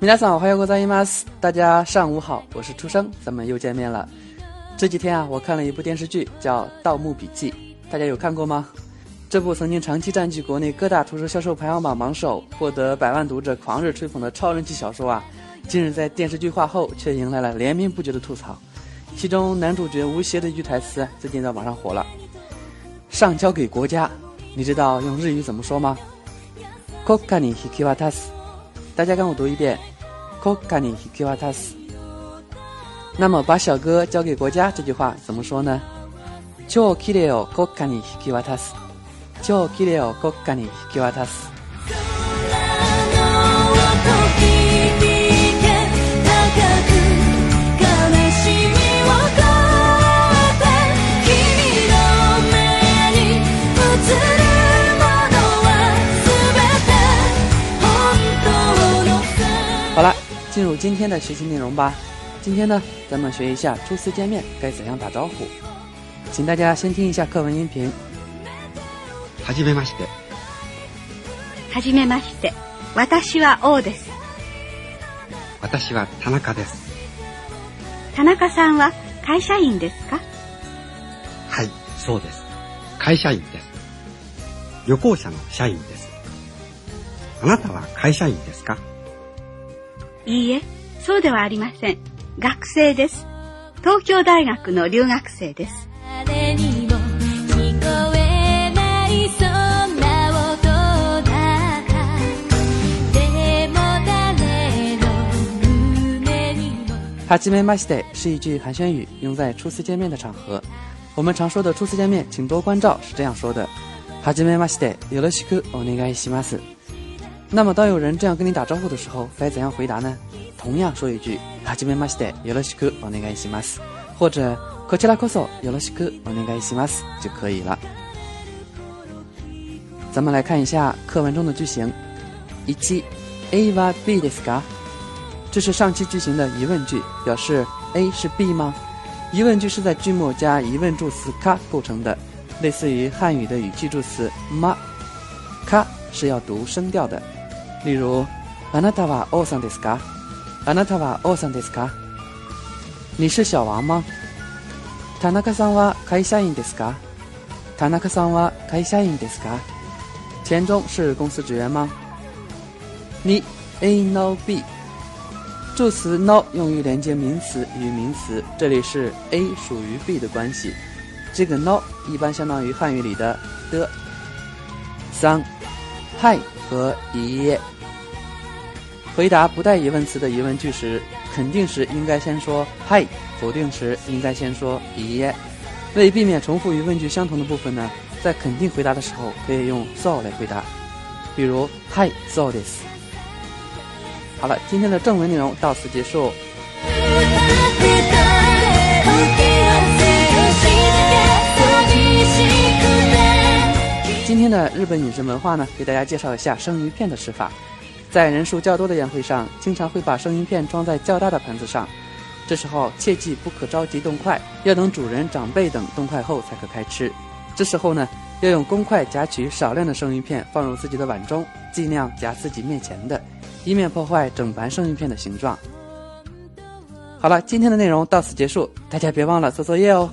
大家好，欢迎关注伊妈斯。大家上午好，我是初生，咱们又见面了。这几天啊，我看了一部电视剧，叫《盗墓笔记》，大家有看过吗？这部曾经长期占据国内各大图书销售排行榜榜首，获得百万读者狂热吹捧的超人气小说啊，近日在电视剧化后，却迎来了连绵不绝的吐槽。其中男主角吴邪的一句台词，最近在网上火了：“上交给国家。”你知道用日语怎么说吗？コカに引き渡す。大家跟我读一遍。国家に引き渡す。那么把小哥交给国家这句话怎么说呢？超綺麗を国家に引き渡す。超きれいを国家に引き渡す。进入今天的学习内容吧。今天呢，咱们学一下初次见面该怎样打招呼。请大家先听一下课文音频。はじめまして。はじめまして。私は王です。私は田中です。田中さんは会社員ですかはい、そうです。会社員です。旅行者の社員です。あなたは会社員ですかいいえ、そうではありません。学生です。東京大学の留学生です。はじめまして是一句寒暄语，用在初次见面的场合。我们常说的初次见面，请多关照，是这样说的：はじめまして、よろしくお願いします。那么，当有人这样跟你打招呼的时候，该怎样回答呢？同样说一句“哈じめま西て、有了しく我应该します”，或者“こちらこそ、有了しく我应该します”就可以了。咱们来看一下课文中的句型。一七，A v B です s a 这是上期句型的疑问句，表示 A 是 B 吗？疑问句是在句末加疑问助词 “ka” 构成的，类似于汉语的语气助词“吗”。“ka” 是要读声调的。例如，あなたは王さんですか？あなたは王さんですか？你是小王吗？田中さんは会社員ですか？田中さんは会社員ですか？田中是公司职员吗？你 A no B。助词 no 用于连接名词与名词，这里是 A 属于 B 的关系。这个 no 一般相当于汉语里的的。三。嗨和咦。回答不带疑问词的疑问句时，肯定时应该先说嗨，否定时应该先说咦。为避免重复与问句相同的部分呢，在肯定回答的时候可以用 so 来回答，比如 Hi so this。好了，今天的正文内容到此结束。的日本饮食文化呢，给大家介绍一下生鱼片的吃法。在人数较多的宴会上，经常会把生鱼片装在较大的盘子上。这时候切记不可着急动筷，要等主人、长辈等动筷后才可开吃。这时候呢，要用公筷夹取少量的生鱼片放入自己的碗中，尽量夹自己面前的，以免破坏整盘生鱼片的形状。好了，今天的内容到此结束，大家别忘了做作业哦。